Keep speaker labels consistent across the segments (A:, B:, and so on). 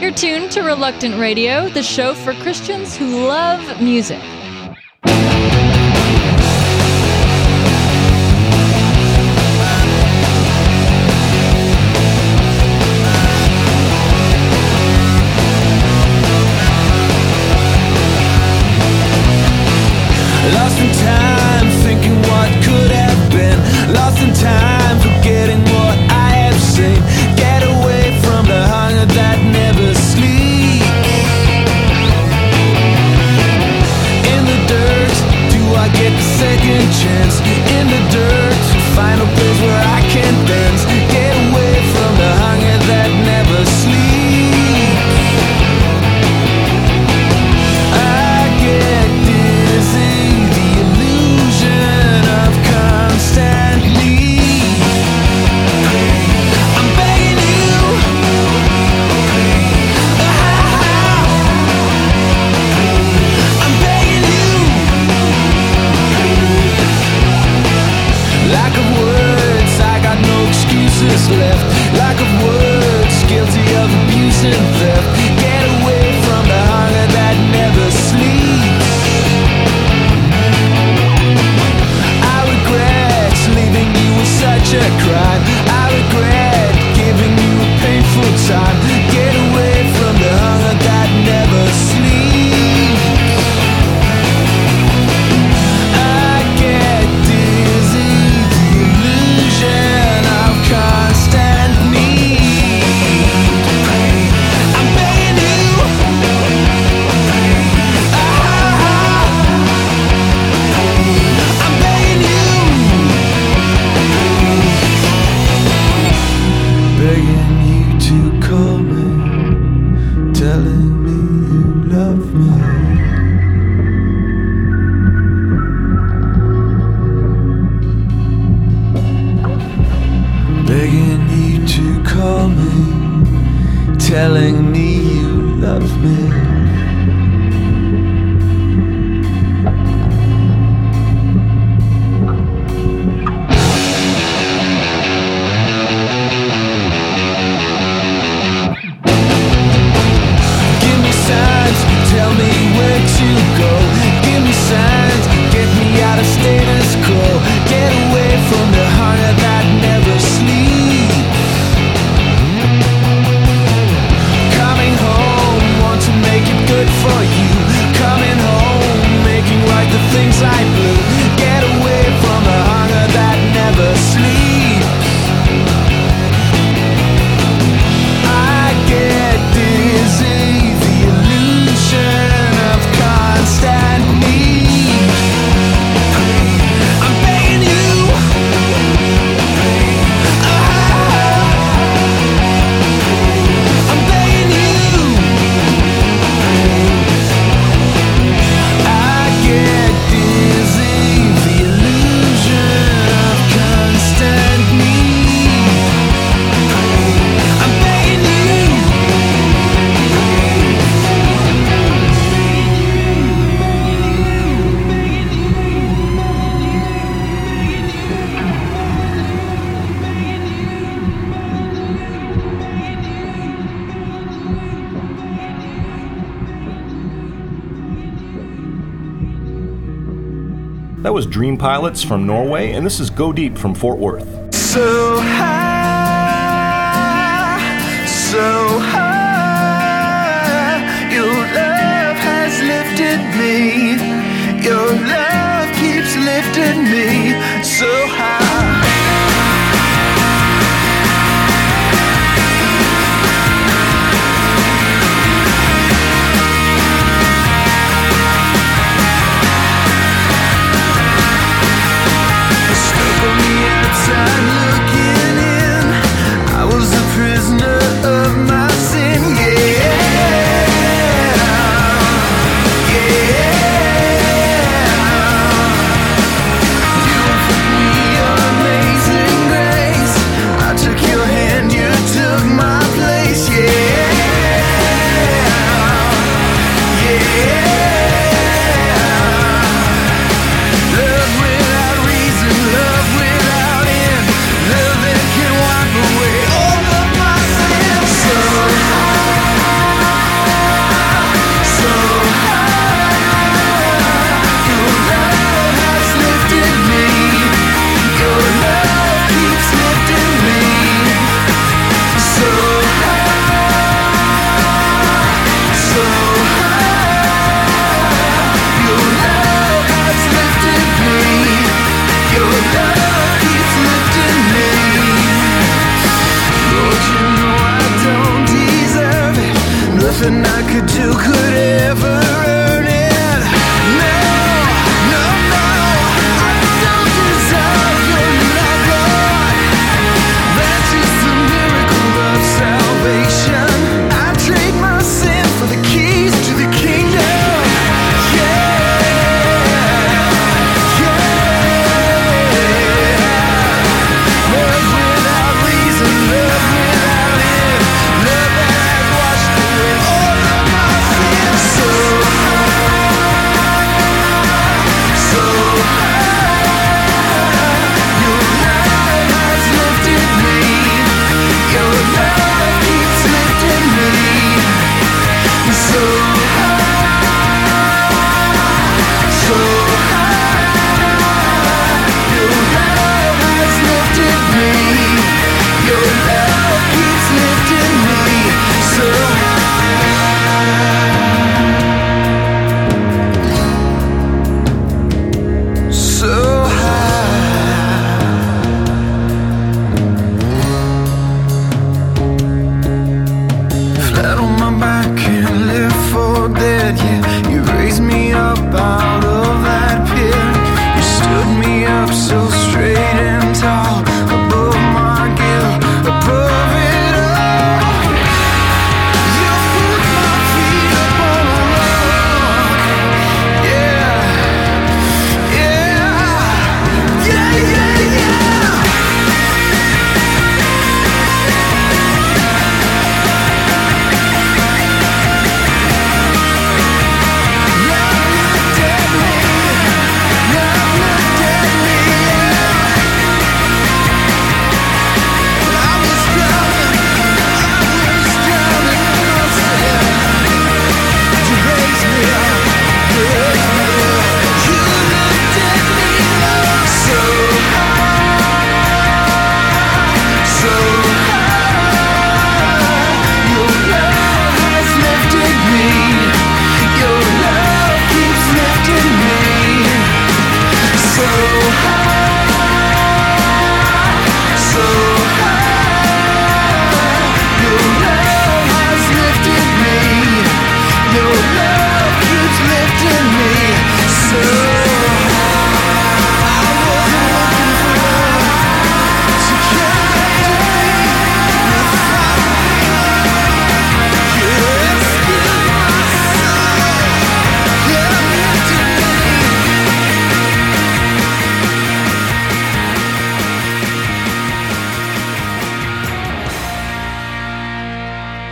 A: You're tuned to Reluctant Radio, the show for Christians who love music.
B: That was
C: Dream Pilots from Norway, and this is Go Deep from Fort Worth.
B: So high, so high, your love has lifted me. Your love keeps lifting me so high. prisoner of my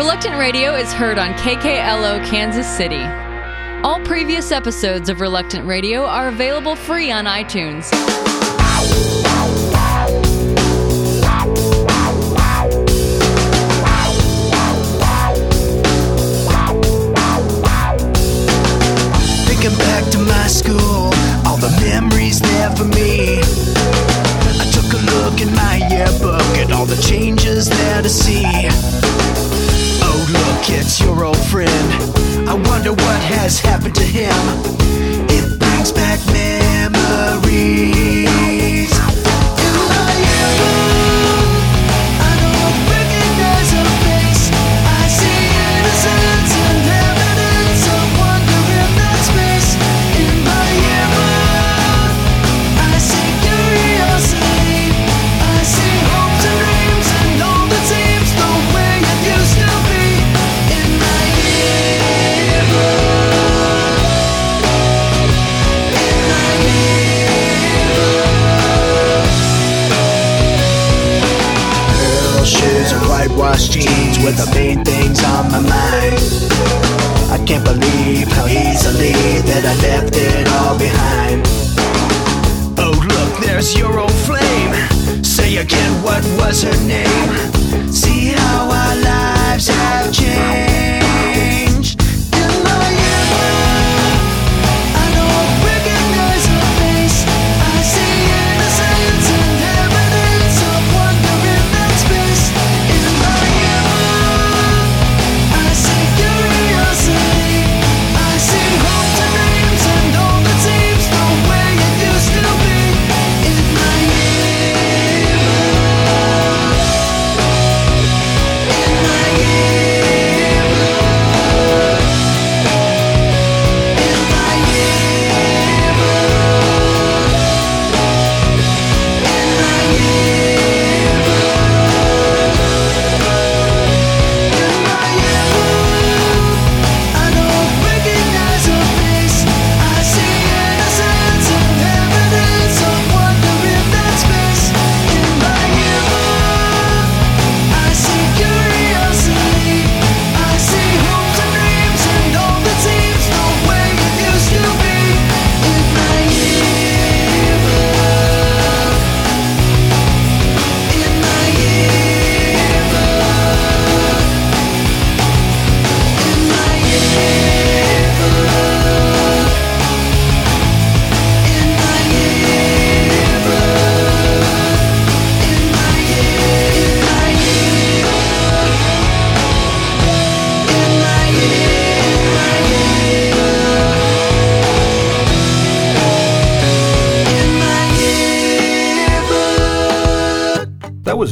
D: Reluctant Radio is heard on KKLO Kansas City. All previous episodes of Reluctant Radio are available free on iTunes.
A: Thinking back to my school, all the memories there for me. I took a look in my yearbook at all the changes there to see. Look, it's your old friend. I wonder what has happened to him. It brings back memories.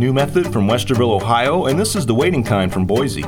A: New Method from Westerville, Ohio, and this is The Waiting Kind from Boise.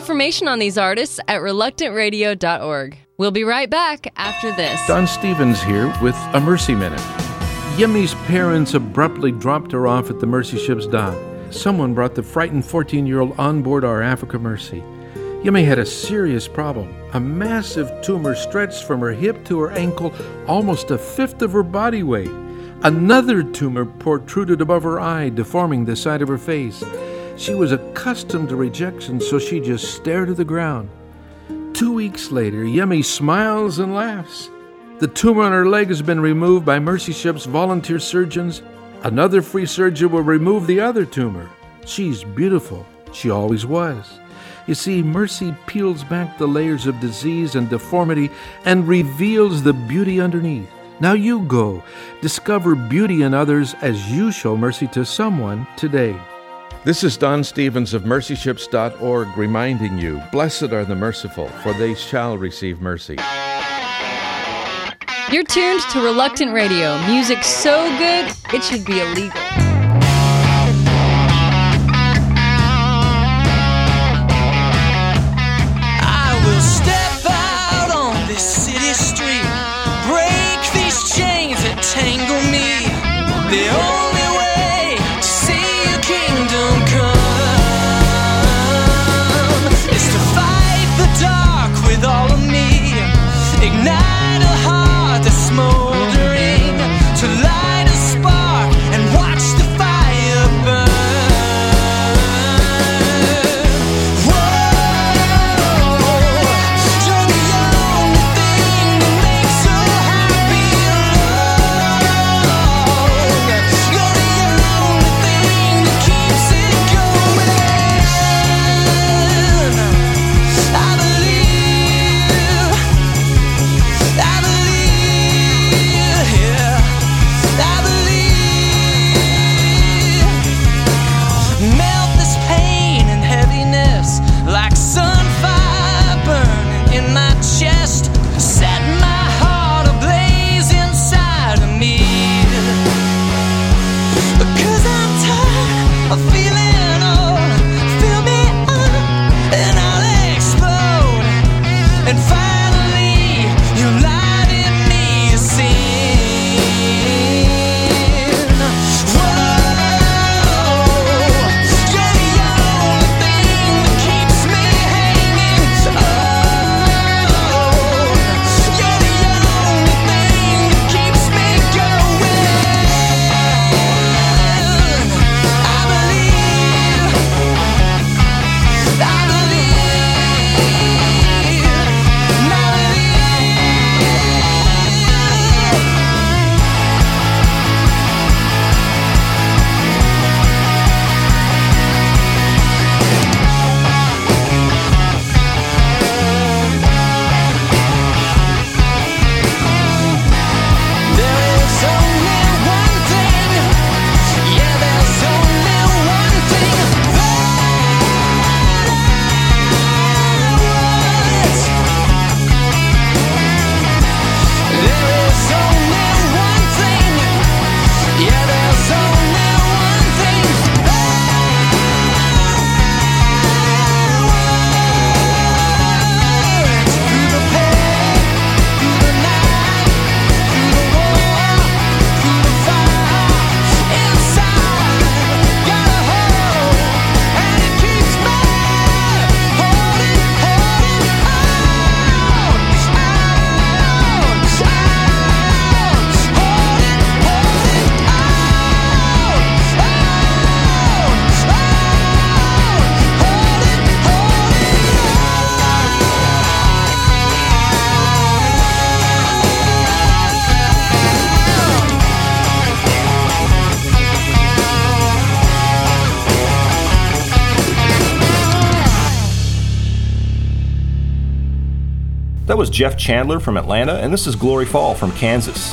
D: Information on these artists at reluctantradio.org. We'll be right back after this.
E: Don Stevens here with a Mercy Minute. Yemi's parents abruptly dropped her off at the Mercy Ships' dock. Someone brought the frightened 14 year old on board our Africa Mercy. Yemi had a serious problem. A massive tumor stretched from her hip to her ankle, almost a fifth of her body weight. Another tumor protruded above her eye, deforming the side of her face. She was accustomed to rejection, so she just stared at the ground. Two weeks later, Yemi smiles and laughs. The tumor on her leg has been removed by Mercy Ships' volunteer surgeons. Another free surgeon will remove the other tumor. She's beautiful. She always was. You see, mercy peels back the layers of disease and deformity and reveals the beauty underneath. Now you go. Discover beauty in others as you show mercy to someone today. This is Don Stevens of mercyships.org reminding you Blessed are the merciful, for they shall receive mercy.
D: You're tuned to Reluctant Radio. Music so good, it should be illegal.
C: was Jeff Chandler from Atlanta, and this is Glory Fall from Kansas.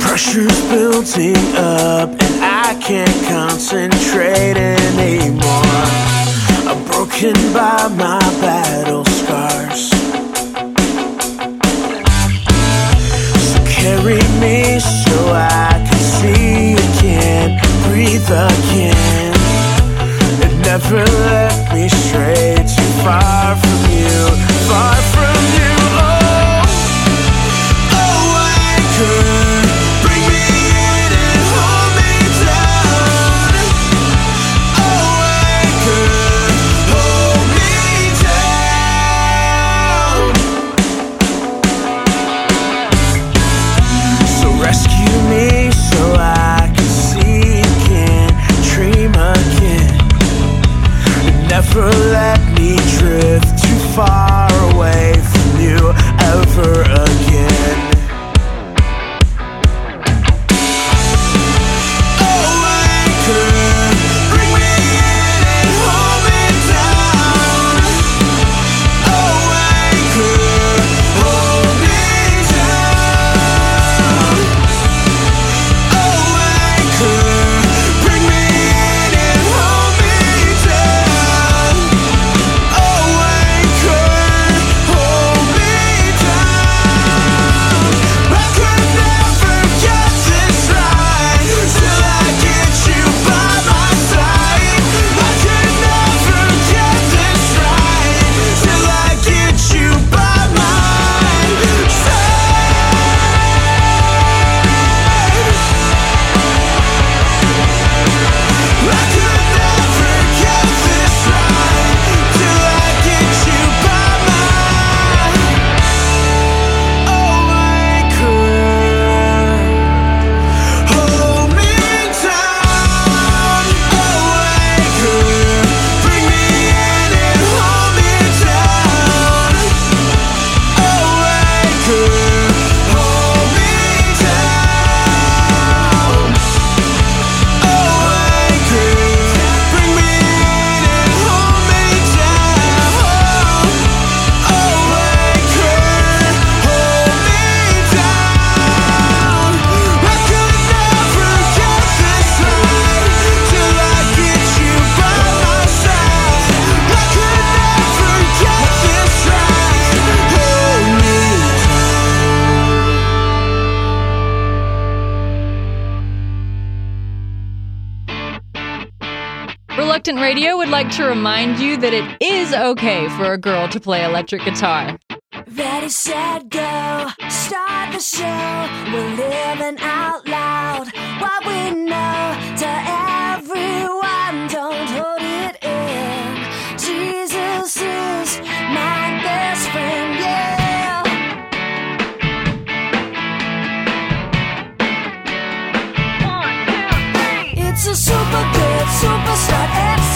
F: Pressure's building up, and I can't concentrate anymore. I'm broken by my battle scars. teeth again. It never left me straight too far from you, far from.
D: Reluctant Radio would like to remind you that it is okay for a girl to play electric guitar.
G: Ready, set, go. Start the show. We're living out loud what we know to everyone. Don't hold it in. Jesus is my best friend. Yeah. Superstar
A: X.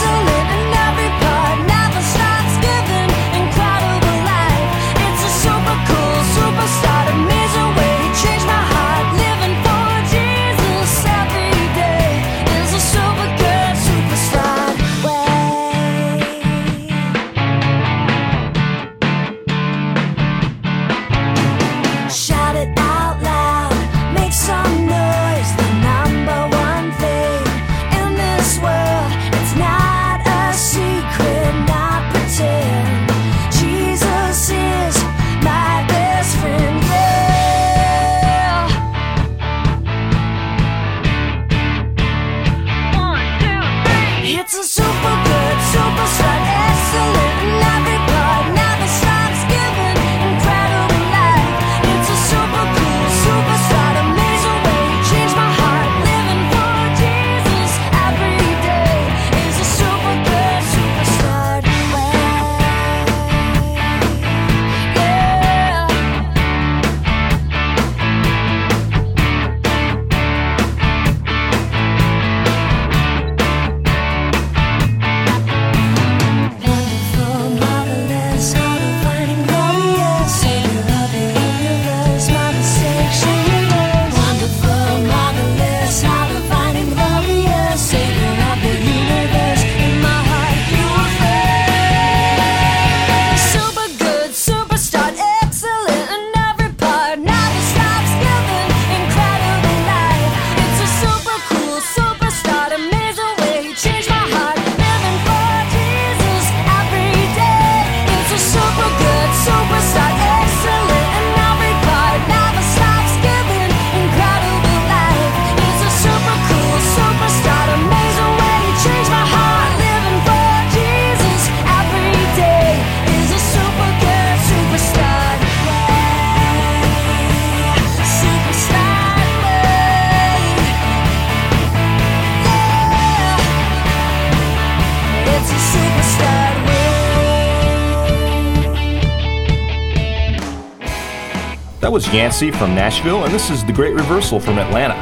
A: was Yancey from Nashville, and this is The Great Reversal from Atlanta.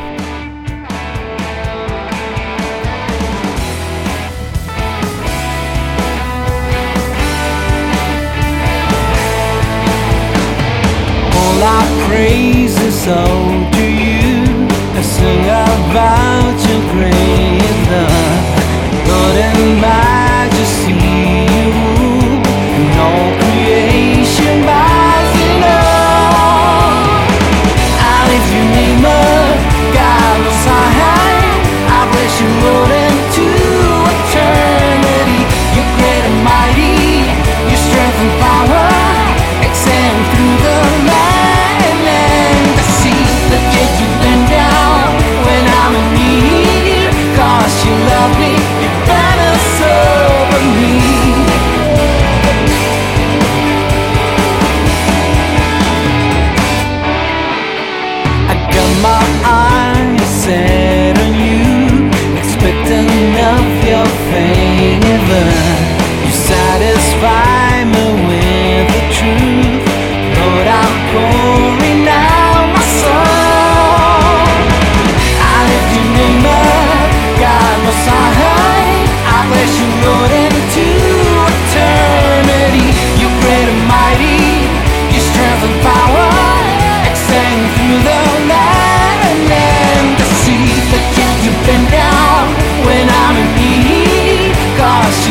H: All praise is owed to you. I sing about your great love. Lord and majesty,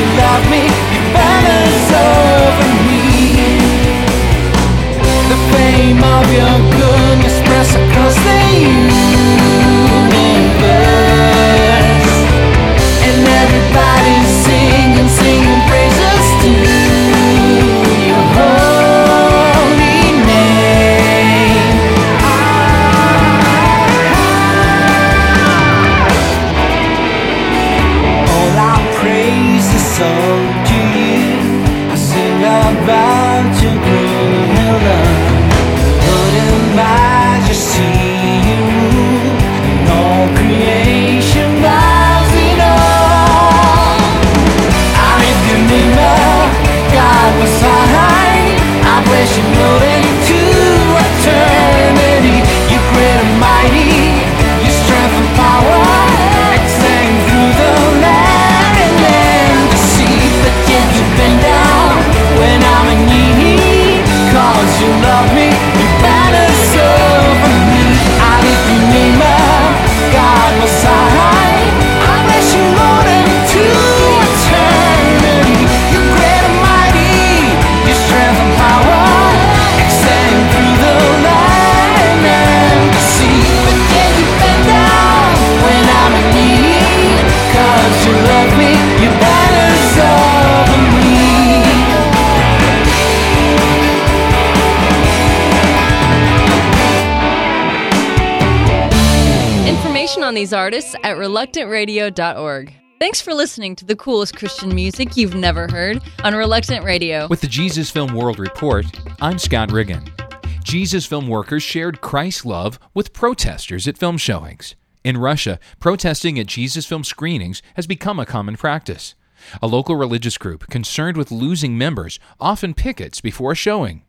H: you love me, you balance over me. The fame of your
D: these artists at reluctantradio.org. Thanks for listening to the coolest Christian music you've never heard on Reluctant Radio.
I: With the Jesus Film World Report, I'm Scott Riggin. Jesus film workers shared Christ's love with protesters at film showings. In Russia, protesting at Jesus film screenings has become a common practice. A local religious group concerned with losing members often pickets before a showing.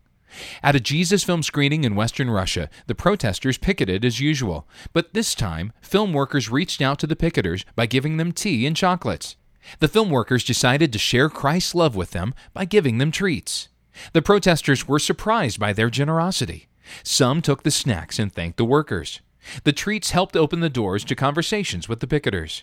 I: At a Jesus film screening in Western Russia, the protesters picketed as usual, but this time, film workers reached out to the picketers by giving them tea and chocolates. The film workers decided to share Christ's love with them by giving them treats. The protesters were surprised by their generosity. Some took the snacks and thanked the workers. The treats helped open the doors to conversations with the picketers.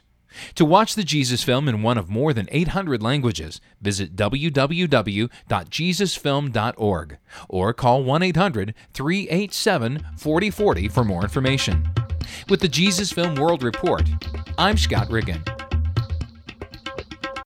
I: To watch the Jesus film in one of more than 800 languages, visit www.jesusfilm.org or call 1 800 387 4040 for more information. With the Jesus Film World Report, I'm Scott Riggin.